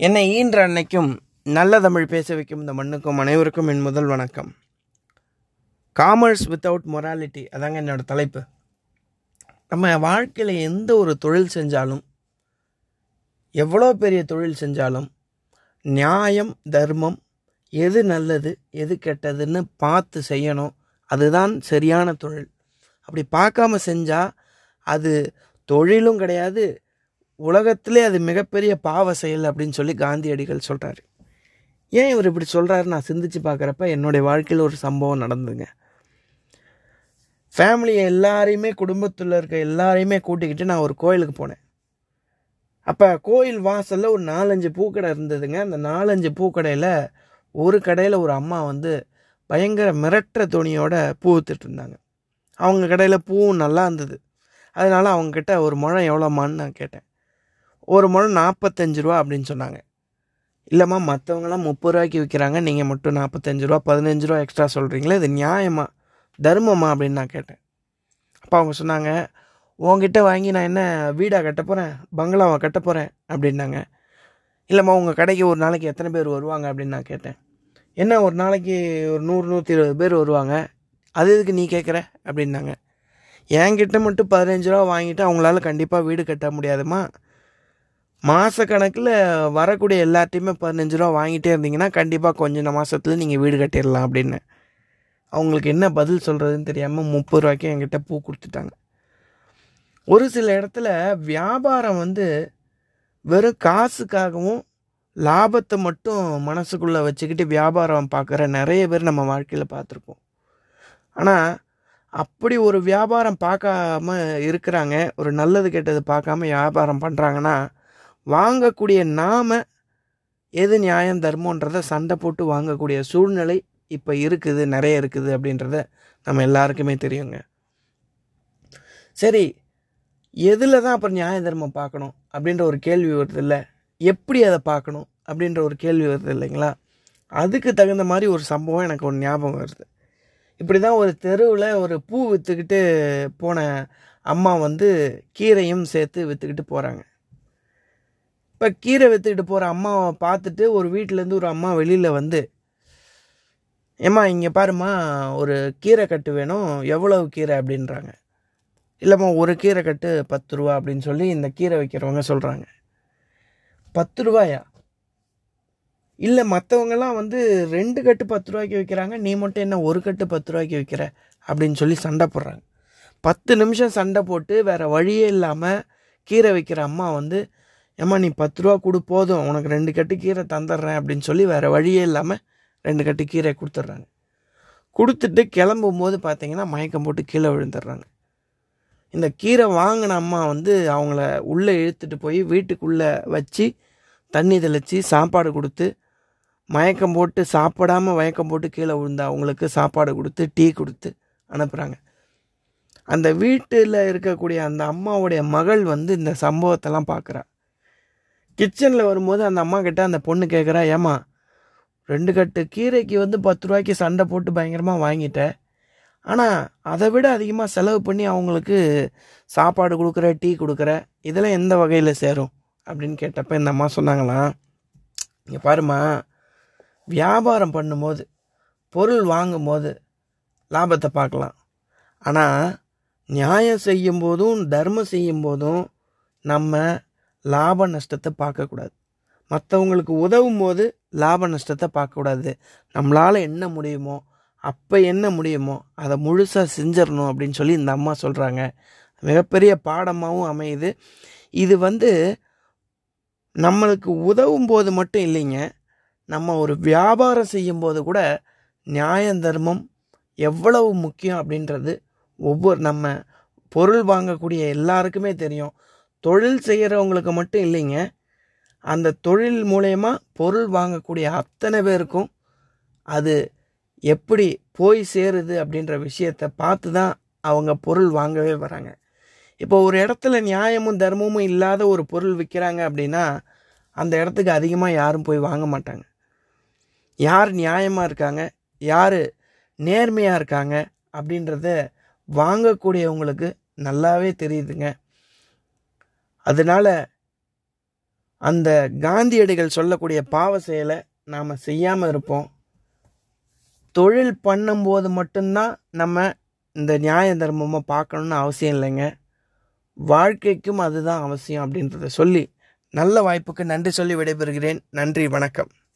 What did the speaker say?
என்னை ஈன்ற அன்னைக்கும் நல்ல தமிழ் பேச வைக்கும் இந்த மண்ணுக்கும் அனைவருக்கும் என் முதல் வணக்கம். காமர்ஸ் வித்தவுட் மொராலிட்டி அதாங்க என்னோடய தலைப்பு. நம்ம வாழ்க்கையில் எந்த ஒரு தொழில் செஞ்சாலும் எவ்வளோ பெரிய தொழில் செஞ்சாலும் நியாயம் தர்மம் எது நல்லது எது கெட்டதுன்னு பார்த்து செய்யணும். அதுதான் சரியான தொழில். அப்படி பார்க்காம செஞ்சால் அது தொழிலும் கிடையாது உலகத்திலே அது மிகப்பெரிய பாவ செயல் அப்படின்னு சொல்லி காந்தியடிகள் சொல்கிறாரு ஏன் இவர் இப்படி சொல்கிறாரு நான் சிந்திச்சு பார்க்குறப்ப என்னுடைய வாழ்க்கையில் ஒரு சம்பவம் நடந்துங்க ஃபேமிலியை எல்லாரையுமே குடும்பத்தில் இருக்க எல்லாரையுமே கூட்டிக்கிட்டு நான் ஒரு கோயிலுக்கு போனேன். அப்போ கோயில் வாசலில் ஒரு நாலஞ்சு பூக்கடை இருந்ததுங்க. அந்த நாலஞ்சு பூக்கடையில் ஒரு கடையில் ஒரு அம்மா வந்து பயங்கர மிரட்டுற துணியோட பூ வித்துட்டு இருந்தாங்க. அவங்க கடையில் பூவும் நல்லா இருந்தது. அதனால் அவங்கக்கிட்ட ஒரு முழம் எவ்வளோமான்னு நான் கேட்டேன். ஒரு முழம் நாற்பத்தஞ்சு ரூபா அப்படின்னு சொன்னாங்க. இல்லைம்மா மற்றவங்களாம் முப்பது ரூபாய்க்கு விற்கிறாங்க நீங்கள் மட்டும் நாற்பத்தஞ்சு ரூபா பதினஞ்சு ரூபா எக்ஸ்ட்ரா சொல்கிறீங்களே இது நியாயமா? தர்மமா? அப்படின்னு நான் கேட்டேன். அப்போ அவங்க சொன்னாங்க உங்ககிட்ட வாங்கி நான் என்ன வீடாக கட்ட போகிறேன் பங்களாவை கட்ட போகிறேன் அப்படின்னாங்க. இல்லைம்மா உங்கள் கடைக்கு ஒரு நாளைக்கு எத்தனை பேர் வருவாங்க? அப்படின்னு நான் கேட்டேன். என்ன ஒரு நாளைக்கு ஒரு நூறு நூற்றி இருபது பேர் வருவாங்க? அது எதுக்கு நீ கேட்குற அப்படின்னாங்க. என்கிட்ட மட்டும் பதினஞ்சு ரூபா வாங்கிட்டு அவங்களால கண்டிப்பாக வீடு கட்ட முடியாதுமா மாதக்கணக்கில் வரக்கூடிய எல்லாத்தையுமே பதினஞ்சு ரூபா வாங்கிட்டே இருந்தீங்கன்னா கண்டிப்பாக கொஞ்சம் மாதத்துல நீங்கள் வீடு கட்டிடலாம் அப்படின்னு. அவங்களுக்கு என்ன பதில் சொல்கிறதுன்னு தெரியாமல் முப்பது ரூபாய்க்கு என்கிட்ட பூ கொடுத்துட்டாங்க. ஒரு சில இடத்துல வியாபாரம் வந்து வெறும் காசுக்காகவும் லாபத்தை மட்டும் மனசுக்குள்ளே வச்சுக்கிட்டு வியாபாரம் பார்க்குற நிறைய பேர் நம்ம வாழ்க்கையில் பார்த்துருப்போம். ஆனால் அப்படி ஒரு வியாபாரம் பார்க்காம இருக்கிறாங்க ஒரு நல்லது கெட்டது பார்க்காம வியாபாரம் பண்ணுறாங்கன்னா வாங்கக்கூடிய நாம எது நியாயம் தர்மன்றதை சண்டை போட்டு வாங்கக்கூடிய சூழ்நிலை இப்போ இருக்குது நிறைய இருக்குது அப்படின்றத நம்ம எல்லாருக்குமே தெரியுங்க. சரி எதில் தான் அப்புறம் நியாய தர்மம் பார்க்கணும் அப்படின்ற ஒரு கேள்வி வருது இல்லை? எப்படி அதை பார்க்கணும் அப்படின்ற ஒரு கேள்வி வருது இல்லைங்களா? அதுக்கு தகுந்த மாதிரி ஒரு சம்பவம் எனக்கு ஒரு ஞாபகம் வருது. இப்படி தான் ஒரு தெருவில் ஒரு பூ விற்றுக்கிட்டு போன அம்மா வந்து கீரையும் சேர்த்து விற்றுக்கிட்டு போகிறாங்க இப்போ கீரை விற்றுக்கிட்டு போகிற அம்மாவை பார்த்துட்டு ஒரு வீட்டிலேருந்து ஒரு அம்மா வெளியில் வந்து ஏம்மா இங்கே பாருமா ஒரு கீரை கட்டு வேணும். எவ்வளவு கீரை? அப்படின்றாங்க. இல்லைம்மா ஒரு கீரை கட்டு பத்து ரூபா அப்படின்னு சொல்லி இந்த கீரை வைக்கிறவங்க சொல்கிறாங்க பத்து ரூபாயா? இல்லை மற்றவங்கெல்லாம் வந்து ரெண்டு கட்டு பத்து ரூபாய்க்கு விற்கிறாங்க நீ மட்டும் என்ன ஒரு கட்டு பத்து ரூபாய்க்கு விற்கிற அப்படின்னு சொல்லி சண்டை போடுறாங்க. பத்து நிமிஷம் சண்டை போட்டு வேறு வழியே இல்லாமல் கீரை விற்கிற அம்மா வந்து ஏம்மா நீ பத்து ரூபா கொடு போதும். உனக்கு ரெண்டு கட்டு கீரை தந்துடுறேன் அப்படின்னு சொல்லி வேறு வழியே இல்லாமல் ரெண்டு கட்டு கீரை கொடுத்துட்றாங்க. கொடுத்துட்டு கிளம்பும் போது பார்த்தீங்கன்னா மயக்கம் போட்டு கீழே விழுந்துடுறாங்க. இந்த கீரை வாங்கின அம்மா வந்து அவங்கள உள்ளே இழுத்துட்டு போய் வீட்டுக்குள்ளே வச்சு தண்ணி தெளித்து சாப்பாடு கொடுத்து மயக்கம் போட்டு சாப்பிடாமல் மயக்கம் போட்டு கீழே விழுந்த அவங்களுக்கு சாப்பாடு கொடுத்து டீ கொடுத்து அனுப்புகிறாங்க அந்த வீட்டில் இருக்கக்கூடிய அந்த அம்மாவுடைய மகள் வந்து இந்த சம்பவத்தெல்லாம் பார்க்குறா கிச்சனில் வரும்போது அந்த அம்மா கிட்ட அந்த பொண்ணு கேட்குறா ஏமா ரெண்டு கட்டு கீரைக்கு வந்து பத்து ரூபாய்க்கு சண்டை போட்டு பயங்கரமாக வாங்கிட்டேன் ஆனால் அதை விட அதிகமாக செலவு பண்ணி அவங்களுக்கு சாப்பாடு கொடுக்குற டீ கொடுக்குற இதெல்லாம் எந்த வகையில் சேரும்? அப்படின்னு கேட்டப்ப இந்த அம்மா சொன்னாங்களாம் இங்கே பாருமா வியாபாரம் பண்ணும்போது பொருள் வாங்கும்போது லாபத்தை பார்க்கலாம். ஆனால் நியாயம் செய்யும் போதும் தர்மம் செய்யும் போதும் நம்ம லாப நஷ்டத்தை பார்க்கக்கூடாது. மற்றவங்களுக்கு உதவும் போது லாப நஷ்டத்தை பார்க்கக்கூடாது. நம்மளால் என்ன முடியுமோ அப்போ என்ன முடியுமோ அதை முழுசாக செஞ்சிடணும் அப்படின்னு சொல்லி இந்த அம்மா சொல்கிறாங்க மிகப்பெரிய பாடமாகவும் அமையுது. இது வந்து நம்மளுக்கு உதவும் போது மட்டும் இல்லைங்க. நம்ம ஒரு வியாபாரம் செய்யும்போது கூட நியாயம் தர்மம் எவ்வளவு முக்கியம் அப்படின்றது ஒவ்வொரு நம்ம பொருள் வாங்கக்கூடிய எல்லாருக்குமே தெரியும். தொழில் செய்கிறவங்களுக்கு மட்டும் இல்லைங்க. அந்த தொழில் மூலயமா பொருள் வாங்கக்கூடிய அத்தனை பேருக்கும் அது எப்படி போய் சேருது அப்படின்ற விஷயத்தை பார்த்து தான் அவங்க பொருள் வாங்கவே வராங்க. இப்போ ஒரு இடத்துல நியாயமும் தர்மமும் இல்லாத ஒரு பொருள் விற்கிறாங்க அப்படின்னா அந்த இடத்துக்கு அதிகமாக யாரும் போய் வாங்க மாட்டாங்க. யார் நியாயமாக இருக்காங்க யார் நேர்மையாக இருக்காங்க அப்படின்றத வாங்கக்கூடியவங்களுக்கு நல்லாவே தெரியுதுங்க. அதனால் அந்த காந்தியடிகள் சொல்லக்கூடிய பாவ செயலை நாம் செய்யாமல் இருப்போம். தொழில் பண்ணும்போது மட்டும்தான் நம்ம இந்த நியாய தர்மமாக பார்க்கணுன்னு அவசியம் இல்லைங்க. வாழ்க்கைக்கும் அதுதான் அவசியம் அப்படின்றத சொல்லி நல்ல வாய்ப்புக்கு நன்றி சொல்லி விடைபெறுகிறேன். நன்றி வணக்கம்.